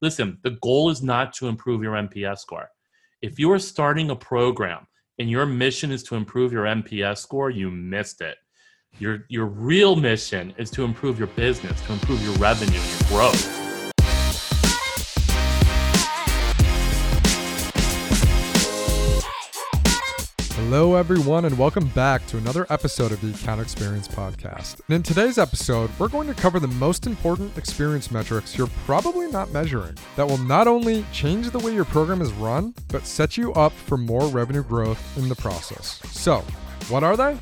listen, the goal is not to improve your NPS score. If you are starting a program and your mission is to improve your NPS score, you missed it. Your your real mission is to improve your business, to improve your revenue, your growth. Hello, everyone, and welcome back to another episode of the Account Experience Podcast. And in today's episode, we're going to cover the most important experience metrics you're probably not measuring that will not only change the way your program is run, but set you up for more revenue growth in the process. So, what are they?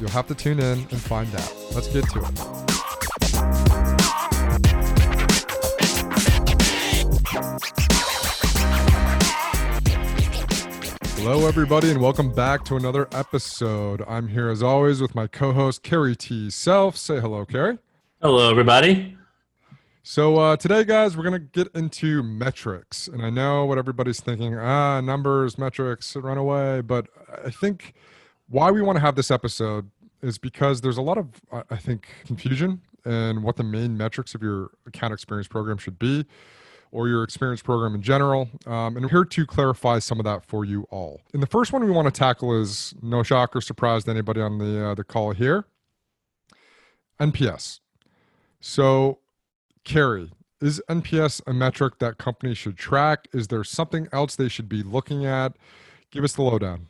You'll have to tune in and find out. Let's get to it. Hello, everybody, and welcome back to another episode. I'm here as always with my co host, Carrie T. Self. Say hello, Carrie. Hello, everybody. So, uh, today, guys, we're going to get into metrics. And I know what everybody's thinking ah, numbers, metrics, run away. But I think why we want to have this episode is because there's a lot of, I I think, confusion in what the main metrics of your account experience program should be or your experience program in general. Um, and we're here to clarify some of that for you all. And the first one we want to tackle is no shock or surprise to anybody on the uh, the call here. NPS. So, Carrie, is NPS a metric that companies should track? Is there something else they should be looking at? Give us the lowdown.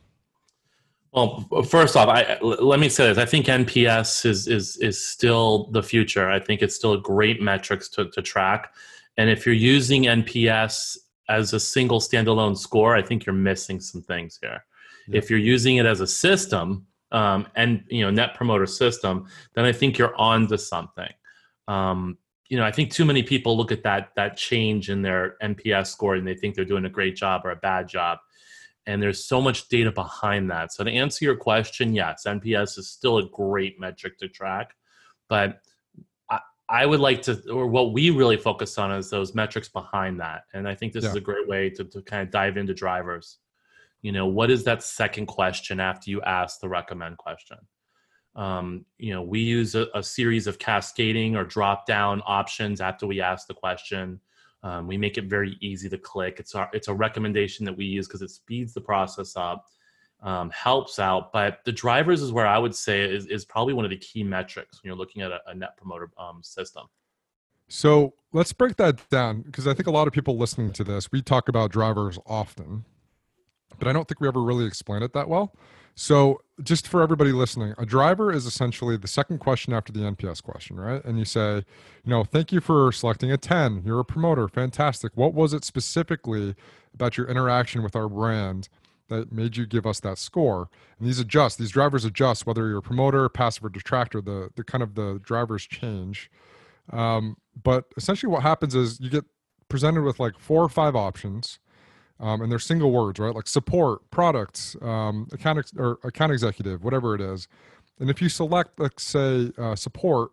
Well, first off, I, let me say this. I think NPS is is is still the future. I think it's still a great metrics to, to track. And if you're using NPS as a single standalone score, I think you're missing some things here. Yeah. If you're using it as a system, um, and you know net promoter system, then I think you're on to something. Um, you know, I think too many people look at that that change in their NPS score and they think they're doing a great job or a bad job. And there's so much data behind that. So to answer your question, yes, NPS is still a great metric to track, but I, would like to, or what we really focus on is those metrics behind that. And I think this Yeah. is a great way to, to kind of dive into drivers. You know, what is that second question after you ask the recommend question? Um, you know, we use a, a series of cascading or drop down options after we ask the question. Um, we make it very easy to click. It's our, it's a recommendation that we use because it speeds the process up, um, helps out. But the drivers is where I would say is, is probably one of the key metrics when you're looking at a, a net promoter um, system. So let's break that down because I think a lot of people listening to this, we talk about drivers often, but I don't think we ever really explain it that well. So, just for everybody listening, a driver is essentially the second question after the NPS question, right? And you say, you know, thank you for selecting a 10. You're a promoter. Fantastic. What was it specifically about your interaction with our brand that made you give us that score? And these adjust, these drivers adjust whether you're a promoter, passive, or detractor. The, the kind of the drivers change. Um, but essentially, what happens is you get presented with like four or five options, um, and they're single words, right? Like support, products, um, account ex- or account executive, whatever it is. And if you select, let's say, uh, support,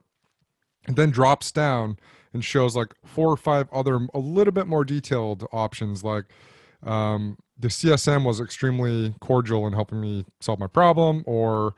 and then drops down and shows like four or five other a little bit more detailed options, like um, the CSM was extremely cordial in helping me solve my problem, or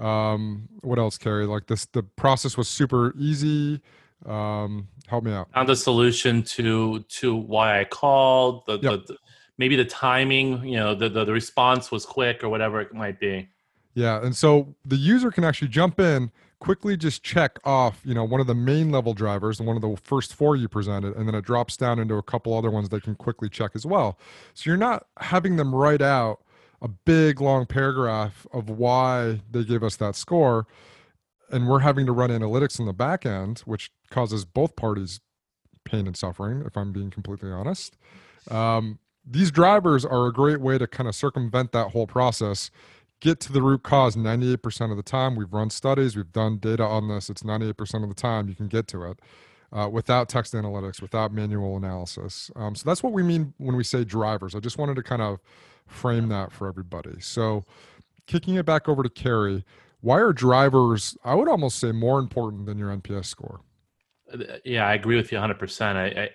um, what else, Carrie? Like this, the process was super easy. Um, help me out. Found a solution to to why I called. The, Yep. the, the maybe the timing. You know, the, the the response was quick or whatever it might be. Yeah, and so the user can actually jump in, quickly just check off, you know, one of the main level drivers and one of the first four you presented, and then it drops down into a couple other ones they can quickly check as well. So you're not having them write out a big long paragraph of why they gave us that score, and we're having to run analytics in the back end, which causes both parties pain and suffering, if I'm being completely honest. Um, these drivers are a great way to kind of circumvent that whole process get to the root cause 98% of the time. We've run studies, we've done data on this. It's 98% of the time you can get to it uh, without text analytics, without manual analysis. Um, so that's what we mean when we say drivers. I just wanted to kind of frame that for everybody. So, kicking it back over to Carrie, why are drivers, I would almost say, more important than your NPS score? Uh, Yeah, I agree with you 100%. I, I, I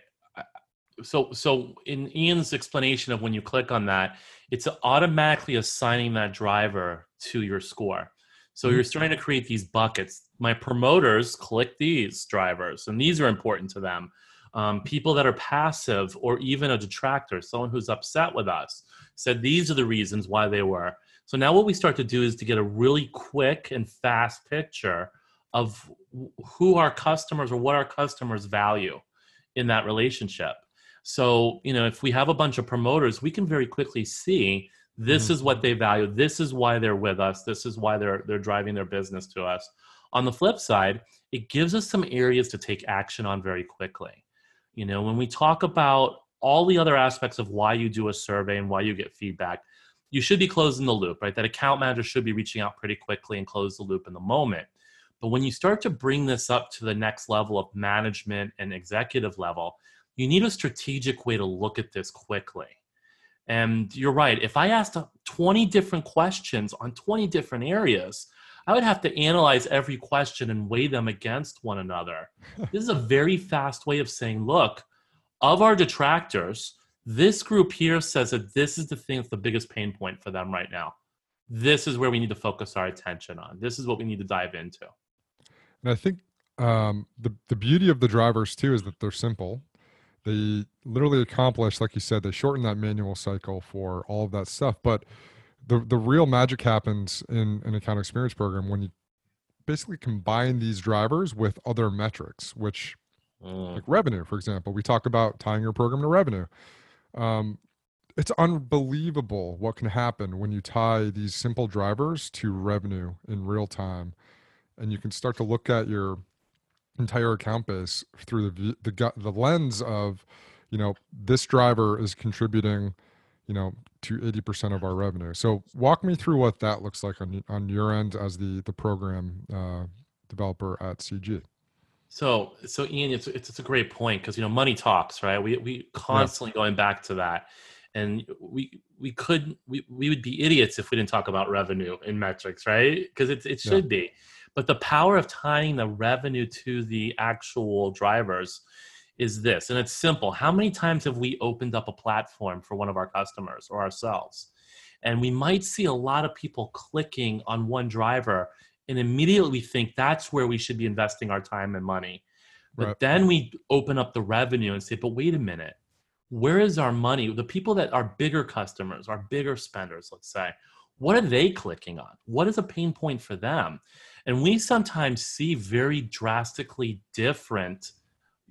so so in Ian's explanation of when you click on that, it's automatically assigning that driver to your score. So Mhm. you're starting to create these buckets. My promoters click these drivers, and these are important to them. Um, people that are passive or even a detractor, someone who's upset with us, said these are the reasons why they were. So now what we start to do is to get a really quick and fast picture of who our customers or what our customers value in that relationship. So, you know, if we have a bunch of promoters, we can very quickly see this mm-hmm. is what they value. This is why they're with us. This is why they're they're driving their business to us. On the flip side, it gives us some areas to take action on very quickly. You know, when we talk about all the other aspects of why you do a survey and why you get feedback, you should be closing the loop, right? That account manager should be reaching out pretty quickly and close the loop in the moment. But when you start to bring this up to the next level of management and executive level, you need a strategic way to look at this quickly. And you're right. If I asked 20 different questions on 20 different areas, I would have to analyze every question and weigh them against one another. this is a very fast way of saying, look, of our detractors, this group here says that this is the thing that's the biggest pain point for them right now. This is where we need to focus our attention on. This is what we need to dive into. And I think um, the the beauty of the drivers too is that they're simple. They literally accomplish, like you said, they shorten that manual cycle for all of that stuff. But the the real magic happens in an account experience program when you basically combine these drivers with other metrics, which mm. like revenue, for example. We talk about tying your program to revenue. Um, it's unbelievable what can happen when you tie these simple drivers to revenue in real time, and you can start to look at your entire account base through the the the lens of, you know, this driver is contributing, you know, to 80% of our revenue. So walk me through what that looks like on on your end as the the program uh, developer at CG. So, so Ian, it's it's, it's a great point because you know money talks, right? We we constantly yeah. going back to that, and we we could we, we would be idiots if we didn't talk about revenue in metrics, right? Because it it should yeah. be, but the power of tying the revenue to the actual drivers is this, and it's simple. How many times have we opened up a platform for one of our customers or ourselves? And we might see a lot of people clicking on one driver and immediately we think that's where we should be investing our time and money. But right. then we open up the revenue and say, but wait a minute, where is our money? The people that are bigger customers, our bigger spenders, let's say, what are they clicking on? What is a pain point for them? And we sometimes see very drastically different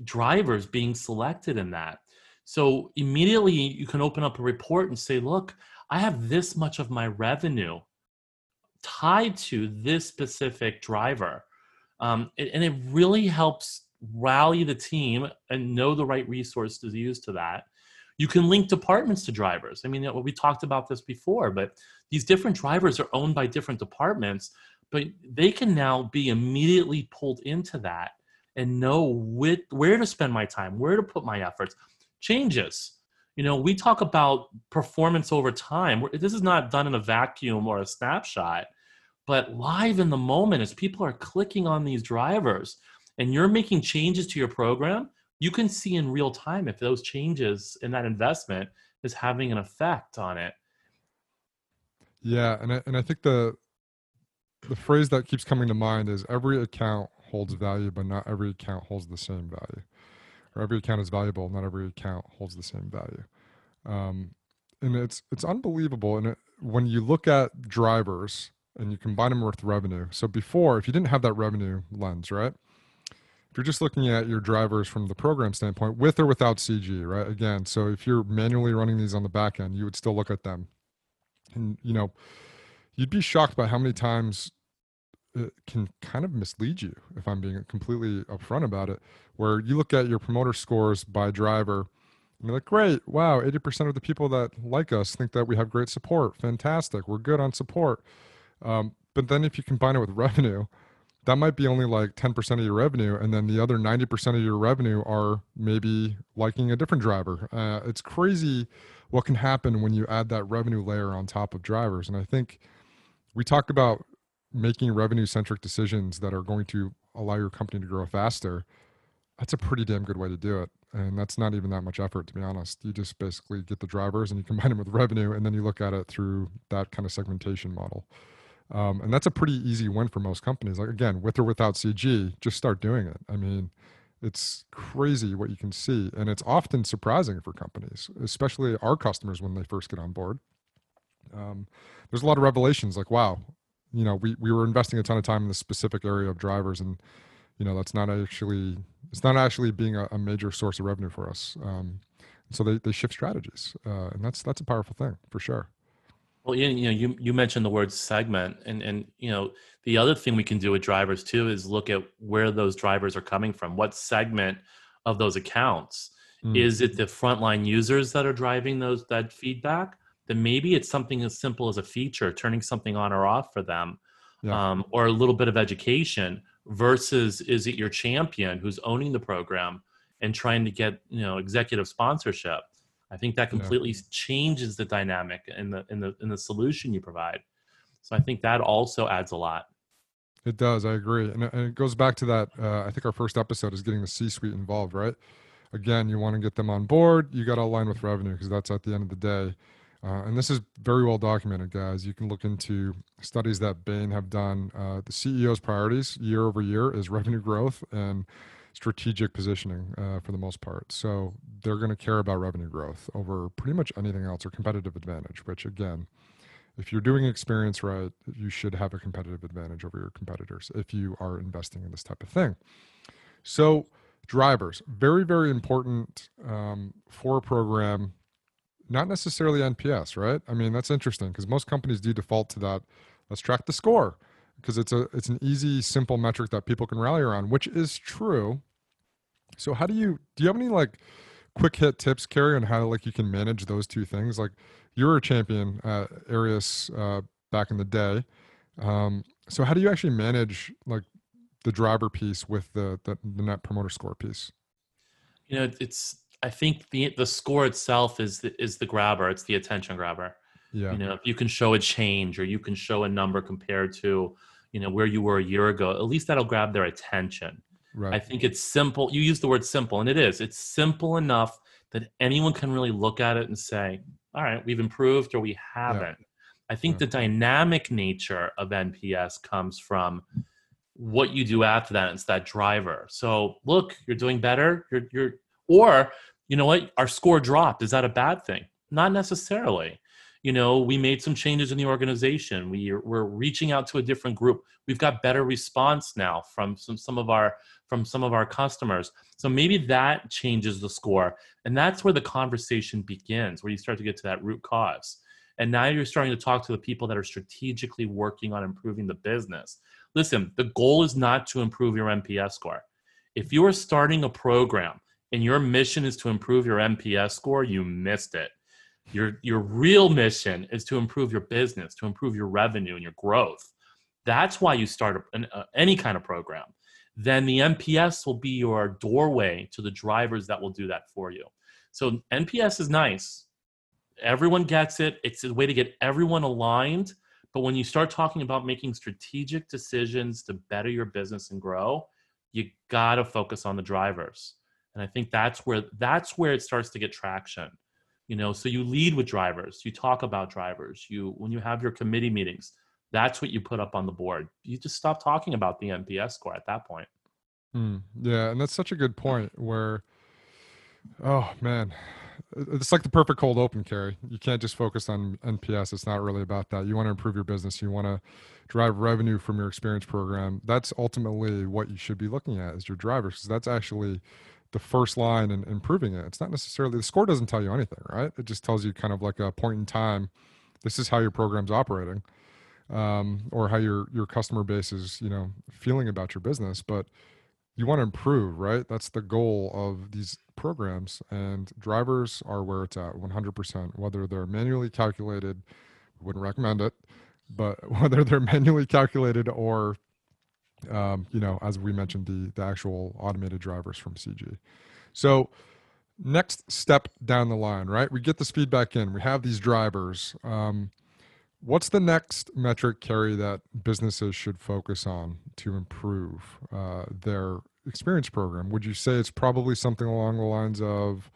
drivers being selected in that. So immediately you can open up a report and say, look, I have this much of my revenue tied to this specific driver. Um, and it really helps rally the team and know the right resource to use to that. You can link departments to drivers. I mean, we talked about this before, but these different drivers are owned by different departments, but they can now be immediately pulled into that and know with, where to spend my time, where to put my efforts. Changes. You know, we talk about performance over time. This is not done in a vacuum or a snapshot, but live in the moment as people are clicking on these drivers and you're making changes to your program, you can see in real time if those changes in that investment is having an effect on it. Yeah, and I, and I think the the phrase that keeps coming to mind is every account holds value, but not every account holds the same value or every account is valuable. Not every account holds the same value. Um, and it's it's unbelievable. And it, when you look at drivers and you combine them with revenue, so before, if you didn't have that revenue lens, right? If you're just looking at your drivers from the program standpoint, with or without CG, right? Again, so if you're manually running these on the back end, you would still look at them, and you know, you'd be shocked by how many times it can kind of mislead you if i'm being completely upfront about it where you look at your promoter scores by driver and you're like great wow 80% of the people that like us think that we have great support. Fantastic we're good on support. Um, but then if you combine it with revenue that might be only like 10% of your revenue and then the other 90% of your revenue are maybe liking a different driver. Uh, it's crazy what can happen when you add that revenue layer on top of drivers and i think we talk about making revenue centric decisions that are going to allow your company to grow faster, that's a pretty damn good way to do it. And that's not even that much effort, to be honest. You just basically get the drivers and you combine them with revenue, and then you look at it through that kind of segmentation model. Um, and that's a pretty easy win for most companies. Like again, with or without CG, just start doing it. I mean, It's crazy what you can see. And it's often surprising for companies, especially our customers when they first get on board. Um, there's a lot of revelations like, wow, you know, we, we were investing a ton of time in this specific area of drivers and, you know, that's not actually, it's not actually being a, a major source of revenue for us. Um, so they, they shift strategies uh, and that's, that's a powerful thing for sure. Well, you, you know, you, you mentioned the word segment and, and, you know, the other thing we can do with drivers too is look at where those drivers are coming from. What segment of those accounts? Mm. Is it the frontline users that are driving those that feedback? Then maybe it's something as simple as a feature, turning something on or off for them, yeah. um, or a little bit of education. Versus, is it your champion who's owning the program and trying to get you know executive sponsorship? I think that completely yeah. changes the dynamic in the in the in the solution you provide. So I think that also adds a lot. It does. I agree, and, it goes back to that. Uh, I think our first episode is getting the C-suite involved, right? Again, you want to get them on board. You got to align with revenue because that's at the end of the day. Uh, and this is very well documented, guys. You can look into studies that Bain have done. Uh, the CEO's priorities year over year is revenue growth and strategic positioning uh, for the most part. So they're going to care about revenue growth over pretty much anything else or competitive advantage, which again, if you're doing experience right, you should have a competitive advantage over your competitors if you are investing in this type of thing. So, drivers, very, very important um, for a program, not necessarily NPS, right? I mean, that's interesting because most companies do default to that. Let's track the score because it's a it's an easy, simple metric that people can rally around, which is true. So, how do you do? You have any like quick hit tips, Carrie, on how like you can manage those two things? Like, you were a champion at Arius uh, back in the day. Um, so how do you actually manage like the driver piece with the, the, the net promoter score piece? You know, it's I think the the score itself is the, is the grabber. It's the attention grabber. Yeah. You know, if you can show a change or you can show a number compared to, you know, where you were a year ago, at least that'll grab their attention. Right. I think it's simple. You use the word simple, and it is. It's simple enough that anyone can really look at it and say, all right, we've improved or we haven't. Yeah. I think yeah. the dynamic nature of NPS comes from what you do after that. It's that driver. So look, you're doing better. You're you're or you know what? Our score dropped. Is that a bad thing? Not necessarily. You know, we made some changes in the organization. We we're reaching out to a different group. We've got better response now from some some of our from some of our customers. So maybe that changes the score. And that's where the conversation begins, where you start to get to that root cause. And now you're starting to talk to the people that are strategically working on improving the business. Listen, the goal is not to improve your NPS score. If you are starting a program and your mission is to improve your NPS score, you missed it. Your, your real mission is to improve your business, to improve your revenue and your growth. That's why you start an, uh, any kind of program then the NPS will be your doorway to the drivers that will do that for you. So NPS is nice. Everyone gets it. It's a way to get everyone aligned. But when you start talking about making strategic decisions to better your business and grow, you got to focus on the drivers. And I think that's where that's where it starts to get traction. You know, so you lead with drivers. You talk about drivers. You when you have your committee meetings, that's what you put up on the board. You just stop talking about the NPS score at that point. Mm, yeah, and that's such a good point. Where, oh man, it's like the perfect cold open Carrie. You can't just focus on NPS. It's not really about that. You want to improve your business. You want to drive revenue from your experience program. That's ultimately what you should be looking at as your drivers, because that's actually the first line and improving it. It's not necessarily the score doesn't tell you anything, right? It just tells you kind of like a point in time. This is how your program's operating um, or how your your customer base is you know feeling about your business but you want to improve right that's the goal of these programs and drivers are where it's at 100% whether they're manually calculated wouldn't recommend it but whether they're manually calculated or um, you know as we mentioned the the actual automated drivers from cg so next step down the line right? We get this feedback in. We have these drivers. Um, What's the next metric, Carrie, that businesses should focus on to improve uh, their experience program? Would you say it's probably something along the lines of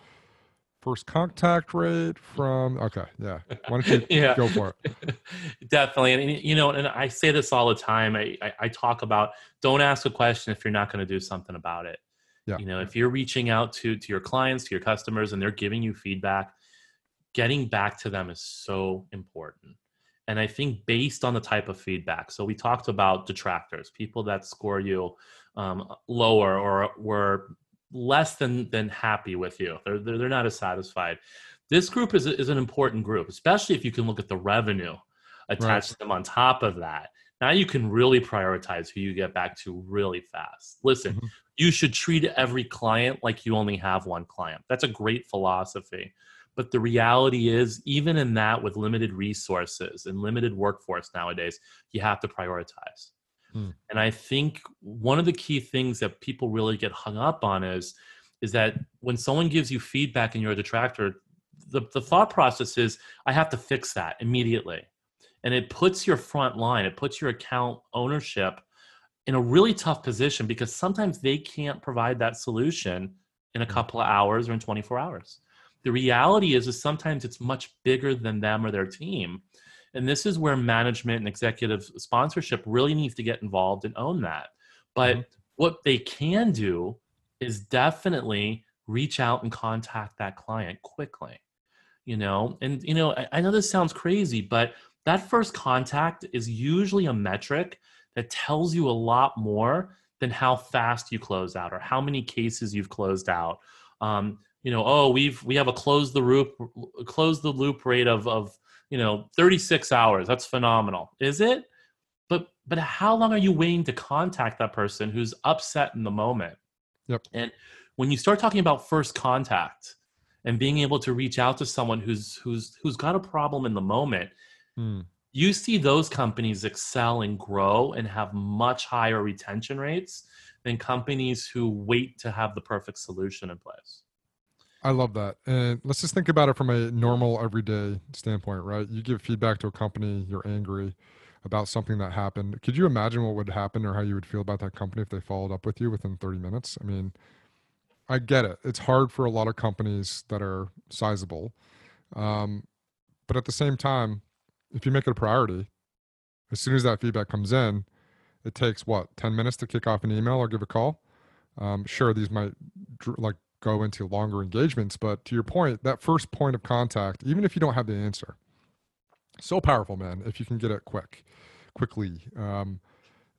first contact rate from? Okay, yeah. Why don't you yeah. go for it? Definitely, and you know, and I say this all the time. I, I, I talk about don't ask a question if you're not going to do something about it. Yeah. You know, if you're reaching out to to your clients, to your customers, and they're giving you feedback, getting back to them is so important. And I think based on the type of feedback, so we talked about detractors, people that score you um, lower or were less than than happy with you. They're they're, they're not as satisfied. This group is is an important group, especially if you can look at the revenue attached right. to them on top of that. Now you can really prioritize who you get back to really fast. Listen, mm-hmm. you should treat every client like you only have one client. That's a great philosophy. But the reality is, even in that, with limited resources and limited workforce nowadays, you have to prioritize. Hmm. And I think one of the key things that people really get hung up on is, is that when someone gives you feedback and you're a detractor, the, the thought process is, I have to fix that immediately and it puts your front line it puts your account ownership in a really tough position because sometimes they can't provide that solution in a mm. couple of hours or in 24 hours the reality is is sometimes it's much bigger than them or their team and this is where management and executive sponsorship really needs to get involved and own that but mm-hmm. what they can do is definitely reach out and contact that client quickly you know and you know I, I know this sounds crazy but that first contact is usually a metric that tells you a lot more than how fast you close out or how many cases you've closed out. Um, you know, oh, we've we have a close the loop close the loop rate of of you know 36 hours. That's phenomenal. Is it? But but how long are you waiting to contact that person who's upset in the moment? Yep. And when you start talking about first contact and being able to reach out to someone who's who's who's got a problem in the moment Hmm. You see those companies excel and grow and have much higher retention rates than companies who wait to have the perfect solution in place. I love that. And let's just think about it from a normal everyday standpoint, right? You give feedback to a company, you're angry about something that happened. Could you imagine what would happen or how you would feel about that company if they followed up with you within 30 minutes? I mean, I get it. It's hard for a lot of companies that are sizable. Um, but at the same time, if you make it a priority, as soon as that feedback comes in, it takes what 10 minutes to kick off an email or give a call. Um, sure, these might like go into longer engagements, but to your point, that first point of contact, even if you don't have the answer, so powerful, man. If you can get it quick, quickly. Um,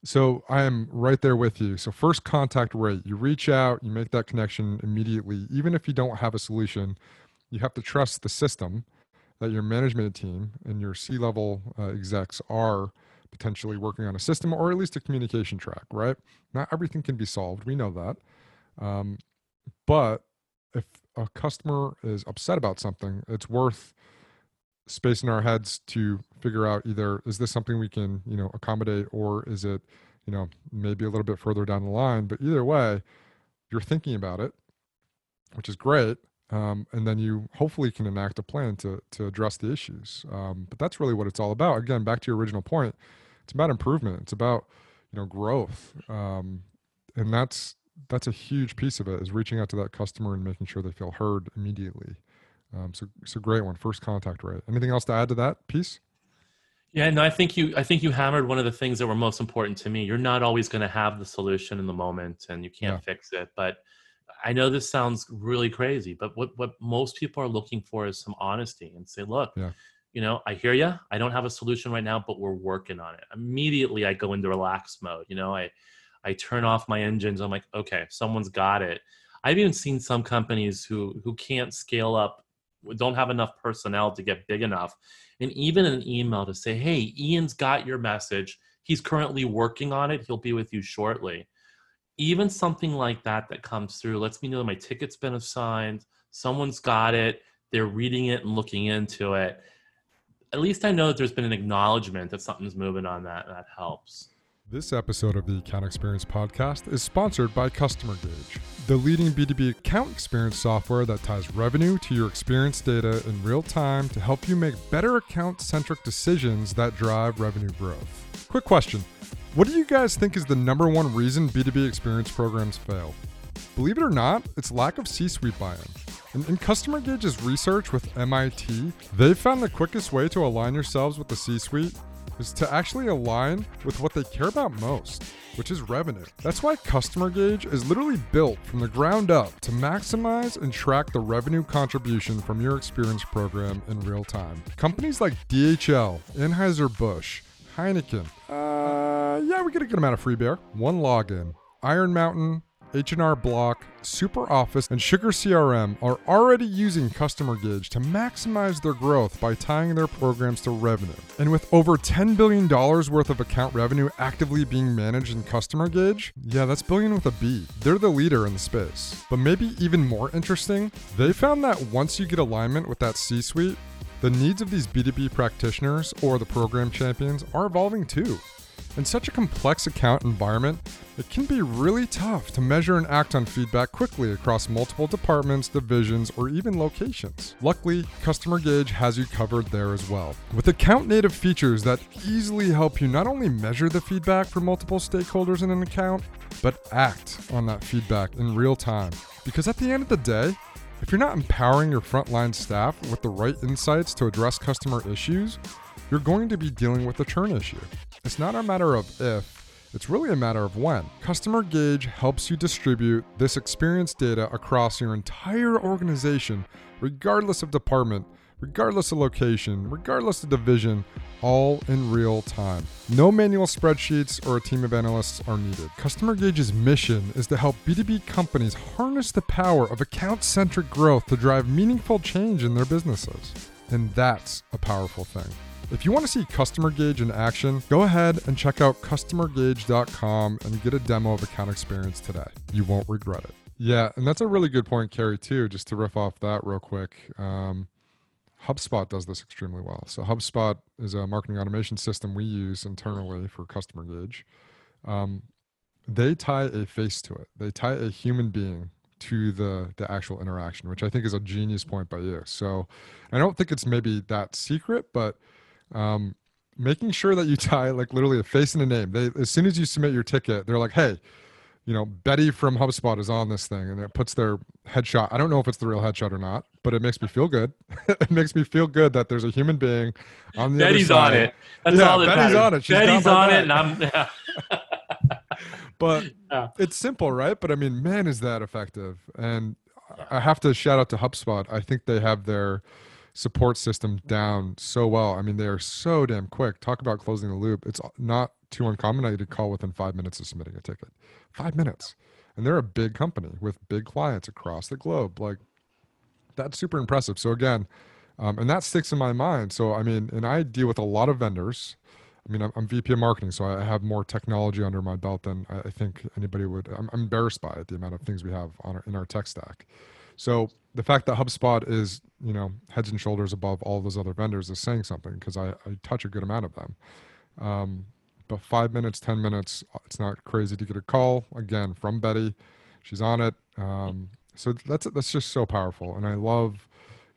so I am right there with you. So first contact rate, you reach out, you make that connection immediately, even if you don't have a solution. You have to trust the system that your management team and your C level uh, execs are potentially working on a system or at least a communication track, right? Not everything can be solved. We know that. Um, but if a customer is upset about something, it's worth spacing our heads to figure out either is this something we can, you know, accommodate or is it, you know, maybe a little bit further down the line. But either way, you're thinking about it, which is great um, and then you hopefully can enact a plan to to address the issues. Um, but that's really what it's all about. Again, back to your original point, it's about improvement. It's about you know growth, um, and that's that's a huge piece of it is reaching out to that customer and making sure they feel heard immediately. Um, so it's a great one. First contact rate. Anything else to add to that piece? Yeah, no, I think you I think you hammered one of the things that were most important to me. You're not always going to have the solution in the moment and you can't yeah. fix it, but I know this sounds really crazy, but what what most people are looking for is some honesty and say, look, yeah. you know, I hear you. I don't have a solution right now, but we're working on it. Immediately, I go into relax mode. You know, I I turn off my engines. I'm like, okay, someone's got it. I've even seen some companies who who can't scale up, don't have enough personnel to get big enough, and even an email to say, hey, Ian's got your message. He's currently working on it. He'll be with you shortly even something like that that comes through lets me know that my ticket's been assigned, someone's got it, they're reading it and looking into it. At least I know that there's been an acknowledgement that something's moving on that. That helps. This episode of the Account Experience Podcast is sponsored by Customer Gauge, the leading B2B account experience software that ties revenue to your experience data in real time to help you make better account centric decisions that drive revenue growth. Quick question what do you guys think is the number one reason B2B experience programs fail? Believe it or not, it's lack of C suite buy in. And in, Customer Gauge's research with MIT, they've found the quickest way to align yourselves with the C suite is to actually align with what they care about most, which is revenue. That's why Customer Gauge is literally built from the ground up to maximize and track the revenue contribution from your experience program in real time. Companies like DHL, Anheuser-Busch, Heineken, uh, yeah, we get a good amount of free beer. OneLogin, Iron Mountain, H&R Block, SuperOffice, and SugarCRM are already using Customer Gauge to maximize their growth by tying their programs to revenue. And with over $10 billion worth of account revenue actively being managed in Customer Gauge, yeah, that's billion with a B. They're the leader in the space. But maybe even more interesting, they found that once you get alignment with that C suite, the needs of these B2B practitioners or the program champions are evolving too. In such a complex account environment, it can be really tough to measure and act on feedback quickly across multiple departments, divisions, or even locations. Luckily, Customer Gauge has you covered there as well. With account native features that easily help you not only measure the feedback for multiple stakeholders in an account, but act on that feedback in real time. Because at the end of the day, if you're not empowering your frontline staff with the right insights to address customer issues, you're going to be dealing with a churn issue. It's not a matter of if, it's really a matter of when. Customer Gauge helps you distribute this experience data across your entire organization, regardless of department, regardless of location, regardless of division, all in real time. No manual spreadsheets or a team of analysts are needed. Customer Gauge's mission is to help B2B companies harness the power of account centric growth to drive meaningful change in their businesses. And that's a powerful thing. If you want to see Customer Gauge in action, go ahead and check out customergauge.com and get a demo of Account Experience today. You won't regret it. Yeah, and that's a really good point, Carrie, too, just to riff off that real quick. Um, HubSpot does this extremely well. So, HubSpot is a marketing automation system we use internally for Customer Gauge. Um, they tie a face to it, they tie a human being to the the actual interaction, which I think is a genius point by you. So, I don't think it's maybe that secret, but um, making sure that you tie like literally a face and a name. They as soon as you submit your ticket, they're like, hey, you know, Betty from HubSpot is on this thing, and it puts their headshot. I don't know if it's the real headshot or not, but it makes me feel good. it makes me feel good that there's a human being on the Betty's other side. on it. That's yeah, all that Betty's matters. on it. She's Betty's on it, and I'm. Yeah. but Yeah. it's simple, right? But I mean, man, is that effective? And I have to shout out to HubSpot. I think they have their support system down so well. I mean, they are so damn quick. Talk about closing the loop. It's not too uncommon. I did call within five minutes of submitting a ticket. Five minutes. And they're a big company with big clients across the globe. Like, that's super impressive. So, again, um, and that sticks in my mind. So, I mean, and I deal with a lot of vendors. I mean, I'm, I'm VP of marketing, so I have more technology under my belt than I I think anybody would. I'm, I'm embarrassed by it, the amount of things we have on our, in our tech stack. So the fact that HubSpot is, you know, heads and shoulders above all those other vendors is saying something because I, I touch a good amount of them. Um, but five minutes, ten minutes, it's not crazy to get a call again from Betty. She's on it. Um, so that's that's just so powerful, and I love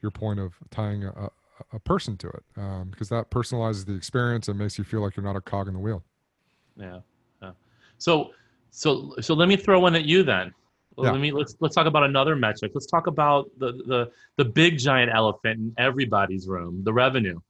your point of tying a, a, person to it um, because that personalizes the experience and makes you feel like you're not a cog in the wheel. Yeah. yeah. So, so, so let me throw one at you then. Well, Yeah. Let me let's let's talk about another metric. Let's talk about the the the big giant elephant in everybody's room, the revenue.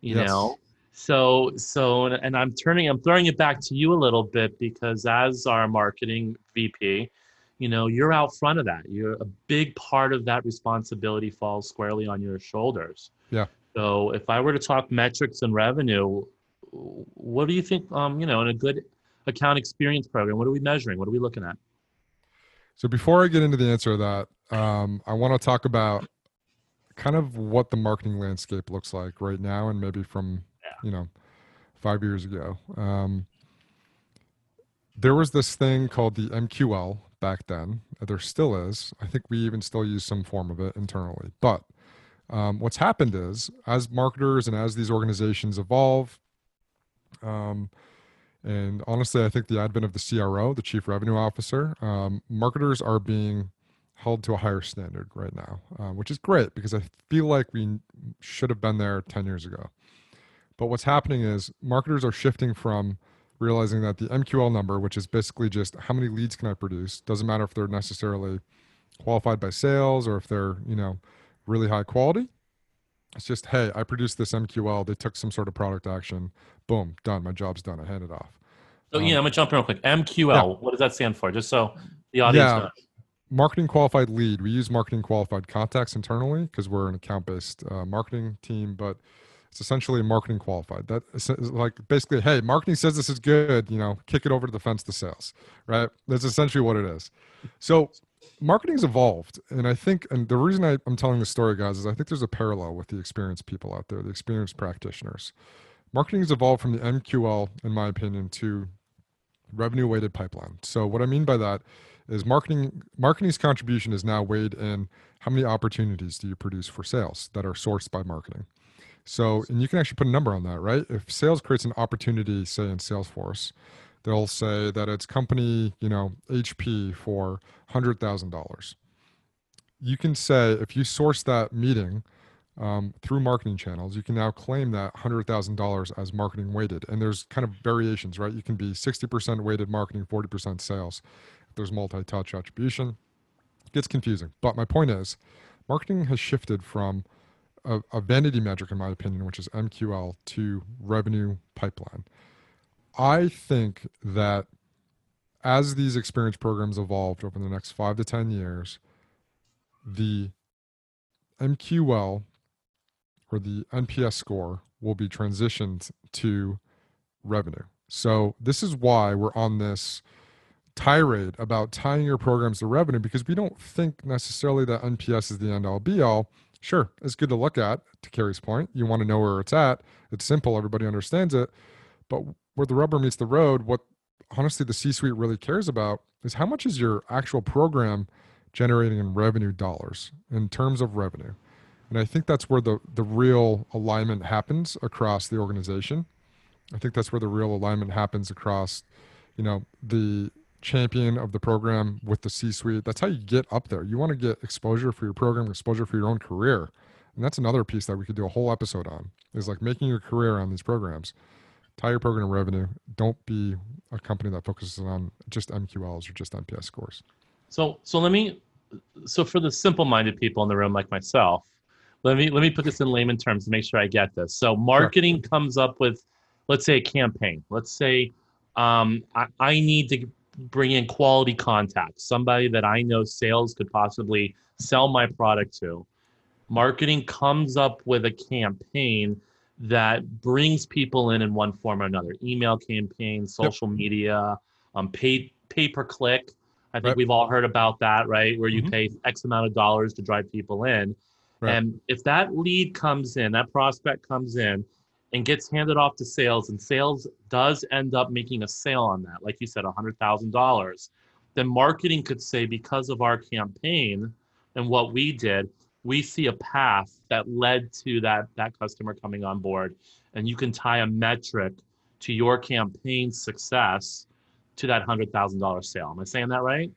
You Yes. know. So so and, and I'm turning I'm throwing it back to you a little bit because as our marketing VP, you know, you're out front of that. You're a big part of that responsibility falls squarely on your shoulders. Yeah. So if I were to talk metrics and revenue, what do you think um you know in a good account experience program what are we measuring what are we looking at So before I get into the answer to that, um, I want to talk about kind of what the marketing landscape looks like right now, and maybe from you know five years ago. Um, there was this thing called the MQL back then. uh, There still is. I think we even still use some form of it internally. But um, what's happened is, as marketers and as these organizations evolve, um, and honestly, I think the advent of the CRO, the Chief Revenue Officer, um, marketers are being held to a higher standard right now, uh, which is great because I feel like we should have been there 10 years ago. But what's happening is marketers are shifting from realizing that the MQL number, which is basically just how many leads can I produce, doesn't matter if they're necessarily qualified by sales or if they're, you know, really high quality, It's just, hey, I produced this MQL. They took some sort of product action. Boom, done. My job's done. I hand it off. So um, yeah, I'm gonna jump in real quick. MQL. Yeah. What does that stand for? Just so the audience yeah. knows. Marketing qualified lead. We use marketing qualified contacts internally because we're an account based uh, marketing team, but it's essentially marketing qualified. That is like basically, hey, marketing says this is good. You know, kick it over to the fence to sales, right? That's essentially what it is. So marketing's evolved, and I think, and the reason I, I'm telling this story, guys, is I think there's a parallel with the experienced people out there, the experienced practitioners. Marketing's evolved from the MQL, in my opinion, to revenue weighted pipeline. So what I mean by that is marketing marketing's contribution is now weighed in how many opportunities do you produce for sales that are sourced by marketing. So, and you can actually put a number on that, right? If sales creates an opportunity, say in Salesforce, they'll say that it's company, you know, HP for $100,000. You can say if you source that meeting um, through marketing channels, you can now claim that $100,000 as marketing weighted. And there's kind of variations, right? You can be 60% weighted marketing, 40% sales. If there's multi touch attribution, it gets confusing. But my point is, marketing has shifted from a, a vanity metric, in my opinion, which is MQL, to revenue pipeline. I think that as these experience programs evolved over the next five to 10 years, the MQL or the NPS score will be transitioned to revenue. So, this is why we're on this tirade about tying your programs to revenue because we don't think necessarily that NPS is the end all be all. Sure, it's good to look at, to Carrie's point. You want to know where it's at. It's simple, everybody understands it. But where the rubber meets the road, what honestly the C suite really cares about is how much is your actual program generating in revenue dollars in terms of revenue. And I think that's where the, the real alignment happens across the organization. I think that's where the real alignment happens across, you know, the champion of the program with the C suite. That's how you get up there. You want to get exposure for your program, exposure for your own career. And that's another piece that we could do a whole episode on is like making your career on these programs. Your program revenue. Don't be a company that focuses on just MQLs or just NPS scores. So, so let me, so for the simple-minded people in the room like myself, let me let me put this in layman terms to make sure I get this. So, marketing sure. comes up with, let's say, a campaign. Let's say um, I, I need to bring in quality contacts, somebody that I know sales could possibly sell my product to. Marketing comes up with a campaign that brings people in in one form or another email campaign, social yep. media, um, pay, pay per click. I think right. we've all heard about that, right? Where you mm-hmm. pay X amount of dollars to drive people in. Right. And if that lead comes in, that prospect comes in, and gets handed off to sales and sales does end up making a sale on that like you said $100000 then marketing could say because of our campaign and what we did we see a path that led to that that customer coming on board and you can tie a metric to your campaign success to that $100000 sale am i saying that right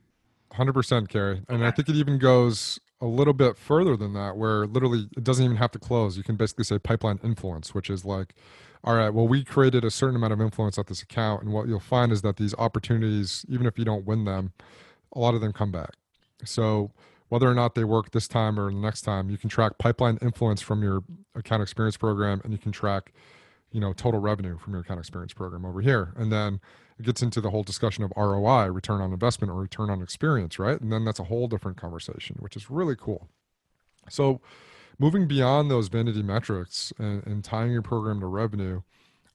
100% Carrie. And okay. I think it even goes a little bit further than that, where literally it doesn't even have to close. You can basically say pipeline influence, which is like, all right, well, we created a certain amount of influence at this account. And what you'll find is that these opportunities, even if you don't win them, a lot of them come back. So whether or not they work this time or the next time, you can track pipeline influence from your account experience program and you can track, you know, total revenue from your account experience program over here. And then it gets into the whole discussion of ROI, return on investment or return on experience, right? And then that's a whole different conversation, which is really cool. So, moving beyond those vanity metrics and, and tying your program to revenue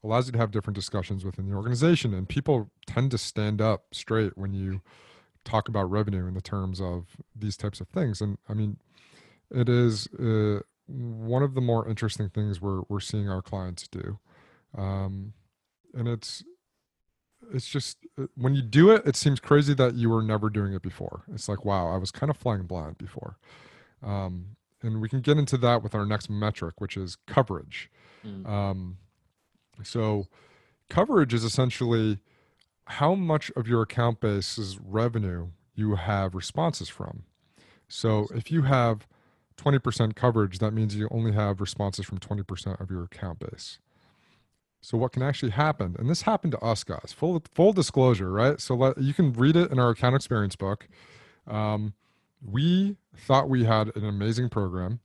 allows you to have different discussions within the organization. And people tend to stand up straight when you talk about revenue in the terms of these types of things. And I mean, it is uh, one of the more interesting things we're, we're seeing our clients do. Um, and it's it's just uh, when you do it, it seems crazy that you were never doing it before. It's like, wow, I was kind of flying blind before. Um, and we can get into that with our next metric, which is coverage. Mm. Um, so, coverage is essentially how much of your account base's revenue you have responses from. So, if you have 20% coverage, that means you only have responses from 20% of your account base. So what can actually happen, and this happened to us guys. Full full disclosure, right? So let, you can read it in our account experience book. Um, we thought we had an amazing program.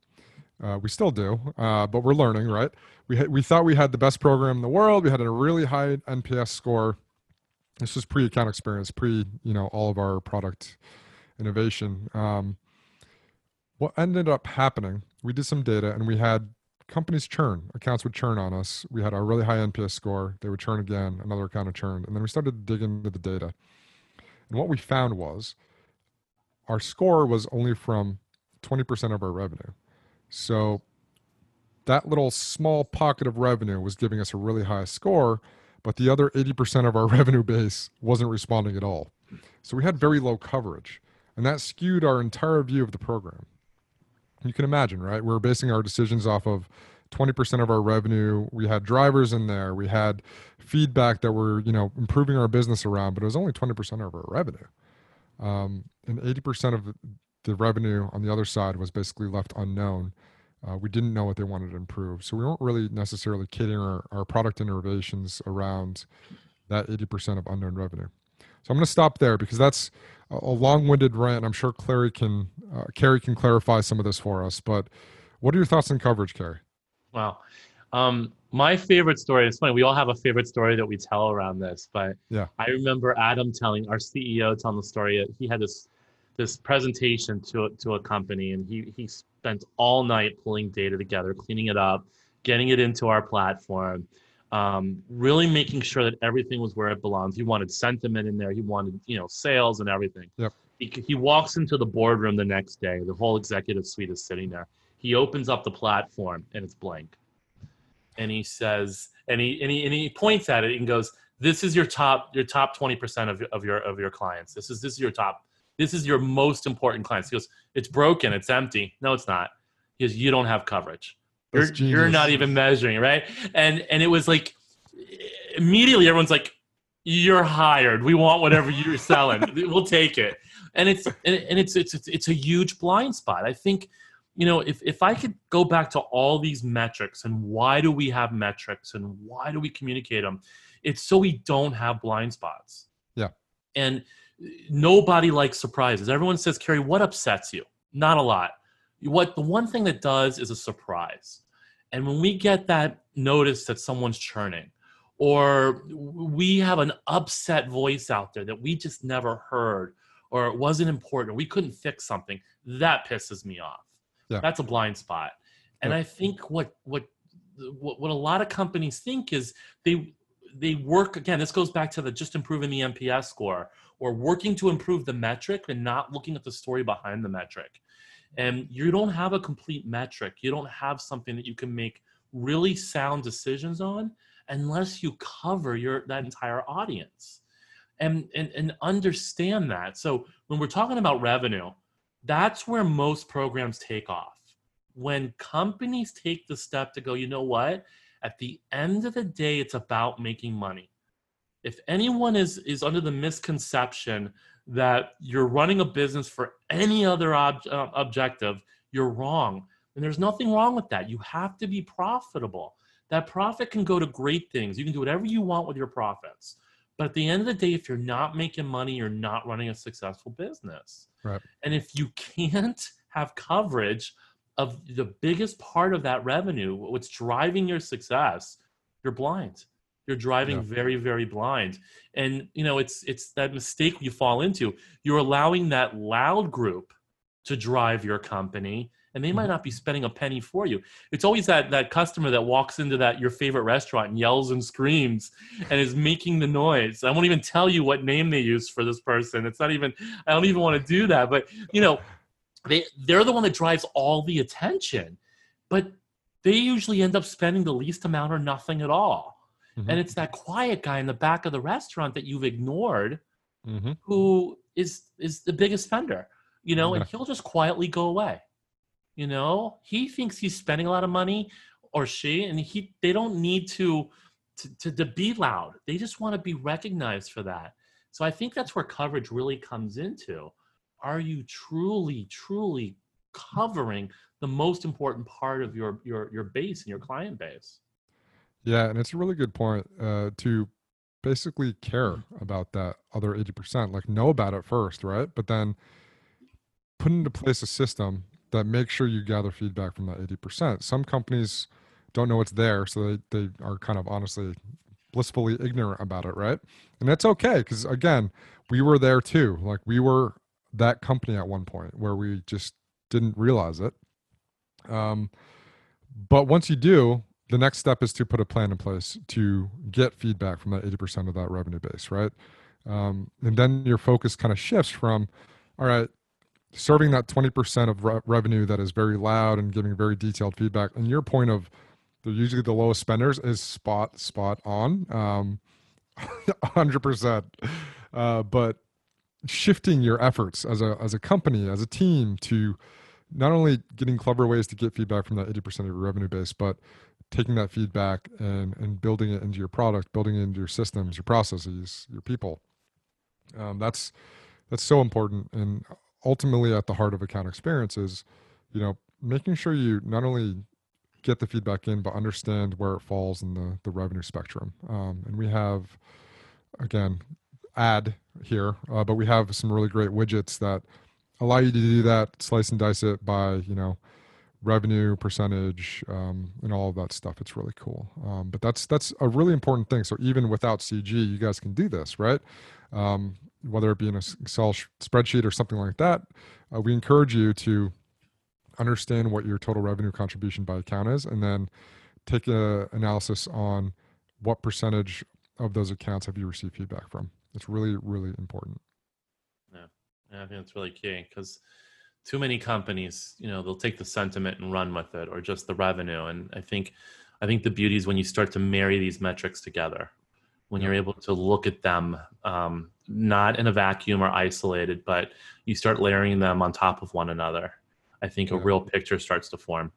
Uh, we still do, uh, but we're learning, right? We we thought we had the best program in the world. We had a really high NPS score. This was pre account experience, pre you know all of our product innovation. Um, what ended up happening? We did some data, and we had companies churn. Accounts would churn on us. We had a really high NPS score. They would churn again. Another account had churned, and then we started to dig into the data. And what we found was our score was only from 20% of our revenue. So that little small pocket of revenue was giving us a really high score, but the other 80% of our revenue base wasn't responding at all. So we had very low coverage, and that skewed our entire view of the program. You can imagine, right? We were basing our decisions off of 20% of our revenue. We had drivers in there. We had feedback that we're, you know, improving our business around, but it was only 20% of our revenue. Um, and 80% of the revenue on the other side was basically left unknown. Uh, we didn't know what they wanted to improve. So we weren't really necessarily kidding our, our product innovations around that 80% of unknown revenue. So I'm going to stop there because that's a, a long-winded rant. I'm sure Clary can, uh, Carrie can clarify some of this for us. But what are your thoughts on coverage, Carrie? Wow. Um, my favorite story, it's funny, we all have a favorite story that we tell around this, but yeah. I remember Adam telling our CEO telling the story. He had this this presentation to a, to a company and he, he spent all night pulling data together, cleaning it up, getting it into our platform, um, really making sure that everything was where it belongs. He wanted sentiment in there. He wanted, you know, sales and everything. Yep. He, he walks into the boardroom the next day. The whole executive suite is sitting there. He opens up the platform and it's blank. And he says, and he, and he, and he points at it and goes, this is your top, your top 20% of, of your, of your clients. This is, this is your top this is your most important client. He goes, it's broken, it's empty. No, it's not. He goes, you don't have coverage. You're, you're not even measuring, right? And and it was like immediately everyone's like, you're hired. We want whatever you're selling. we'll take it. And it's and, and it's, it's it's it's a huge blind spot. I think, you know, if if I could go back to all these metrics and why do we have metrics and why do we communicate them? It's so we don't have blind spots. Yeah. And nobody likes surprises. Everyone says, Carrie, what upsets you? Not a lot. What the one thing that does is a surprise. And when we get that notice that someone's churning, or we have an upset voice out there that we just never heard, or it wasn't important, or we couldn't fix something, that pisses me off. Yeah. That's a blind spot. And yeah. I think what what what, what a lot of companies think is they they work again this goes back to the just improving the NPS score or working to improve the metric and not looking at the story behind the metric. And you don't have a complete metric. You don't have something that you can make really sound decisions on unless you cover your that entire audience. And and, and understand that. So when we're talking about revenue that's where most programs take off. When companies take the step to go you know what? At the end of the day, it's about making money. If anyone is is under the misconception that you're running a business for any other ob- uh, objective, you're wrong. And there's nothing wrong with that. You have to be profitable. That profit can go to great things. You can do whatever you want with your profits. But at the end of the day, if you're not making money, you're not running a successful business. Right. And if you can't have coverage of the biggest part of that revenue, what's driving your success, you're blind. You're driving yeah. very, very blind. And you know, it's it's that mistake you fall into. You're allowing that loud group to drive your company and they might mm-hmm. not be spending a penny for you. It's always that that customer that walks into that your favorite restaurant and yells and screams and is making the noise. I won't even tell you what name they use for this person. It's not even I don't even want to do that. But you know, they they're the one that drives all the attention but they usually end up spending the least amount or nothing at all mm-hmm. and it's that quiet guy in the back of the restaurant that you've ignored mm-hmm. who is is the biggest spender you know and he'll just quietly go away you know he thinks he's spending a lot of money or she and he they don't need to to, to, to be loud they just want to be recognized for that so i think that's where coverage really comes into are you truly, truly covering the most important part of your your your base and your client base? Yeah, and it's a really good point uh, to basically care about that other 80%, like know about it first, right? But then put into place a system that makes sure you gather feedback from that 80%. Some companies don't know it's there, so they, they are kind of honestly blissfully ignorant about it, right? And that's okay because again, we were there too. Like we were that company at one point where we just didn't realize it. Um, but once you do, the next step is to put a plan in place to get feedback from that 80% of that revenue base, right? Um, and then your focus kind of shifts from, all right, serving that 20% of re- revenue that is very loud and giving very detailed feedback. And your point of they're usually the lowest spenders is spot, spot on, um, 100%. Uh, but shifting your efforts as a, as a company, as a team to not only getting clever ways to get feedback from that 80% of your revenue base, but taking that feedback and, and building it into your product, building it into your systems, your processes, your people. Um, that's that's so important. And ultimately, at the heart of account experience is, you know, making sure you not only get the feedback in, but understand where it falls in the the revenue spectrum. Um, and we have, again, ad here, uh, but we have some really great widgets that allow you to do that, slice and dice it by you know revenue percentage um, and all of that stuff. It's really cool. Um, but that's that's a really important thing. So even without CG, you guys can do this, right? Um, whether it be in a Excel spreadsheet or something like that, uh, we encourage you to understand what your total revenue contribution by account is, and then take an analysis on what percentage of those accounts have you received feedback from. It's really really important. Yeah, yeah I think it's really key because too many companies, you know, they'll take the sentiment and run with it, or just the revenue. And I think, I think the beauty is when you start to marry these metrics together, when you're able to look at them um, not in a vacuum or isolated, but you start layering them on top of one another. I think a real picture starts to form.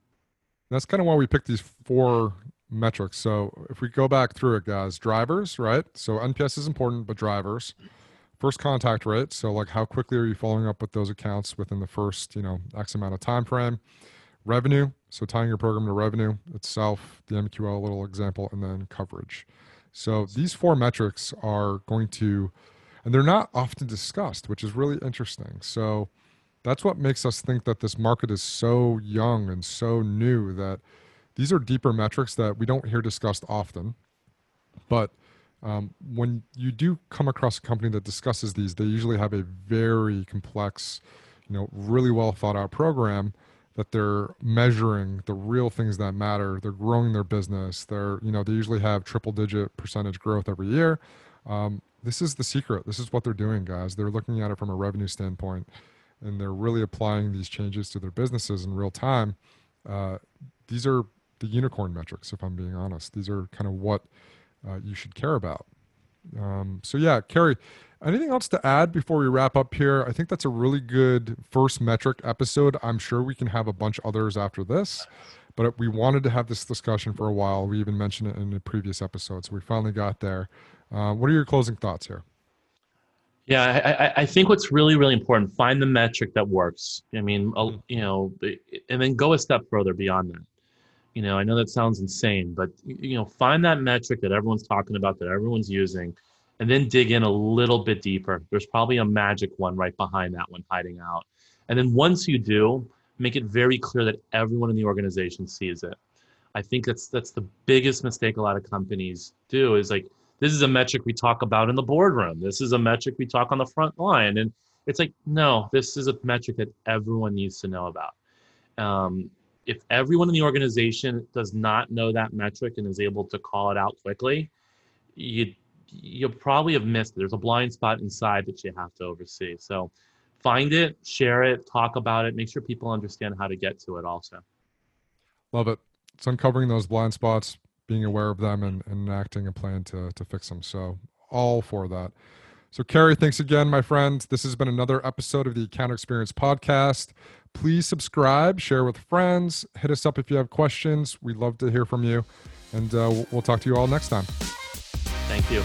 That's kind of why we picked these four metrics. So if we go back through it, guys, drivers, right? So NPS is important, but drivers first contact rate. So like how quickly are you following up with those accounts within the first you know x amount of time frame? Revenue. So tying your program to revenue itself the mql little example and then coverage. So these four metrics are going to and they're not often discussed which is really interesting. So that's what makes us think that this market is so young and so new that these are deeper metrics that we don't hear discussed often. But um, when you do come across a company that discusses these, they usually have a very complex, you know, really well thought out program that they're measuring the real things that matter. They're growing their business. They're, you know, they usually have triple digit percentage growth every year. Um, this is the secret. This is what they're doing, guys. They're looking at it from a revenue standpoint and they're really applying these changes to their businesses in real time. Uh, these are the unicorn metrics, if I'm being honest. These are kind of what uh, you should care about. Um, so yeah, Carrie, anything else to add before we wrap up here? I think that's a really good first metric episode. I'm sure we can have a bunch others after this, but we wanted to have this discussion for a while. We even mentioned it in a previous episode, so we finally got there. Uh, what are your closing thoughts here? Yeah, I, I, think what's really, really important: find the metric that works. I mean, hmm. you know, and then go a step further beyond that. You know, I know that sounds insane, but you know, find that metric that everyone's talking about, that everyone's using, and then dig in a little bit deeper. There's probably a magic one right behind that one hiding out. And then once you do, make it very clear that everyone in the organization sees it. I think that's that's the biggest mistake a lot of companies do is like this is a metric we talk about in the boardroom. This is a metric we talk on the front line, and it's like no, this is a metric that everyone needs to know about. Um, if everyone in the organization does not know that metric and is able to call it out quickly, you you'll probably have missed it. There's a blind spot inside that you have to oversee. So find it, share it, talk about it, make sure people understand how to get to it also. Love it. It's uncovering those blind spots, being aware of them and, and enacting a plan to to fix them. So all for that. So, Carrie, thanks again, my friend. This has been another episode of the Account Experience Podcast. Please subscribe, share with friends, hit us up if you have questions. We'd love to hear from you. And uh, we'll talk to you all next time. Thank you.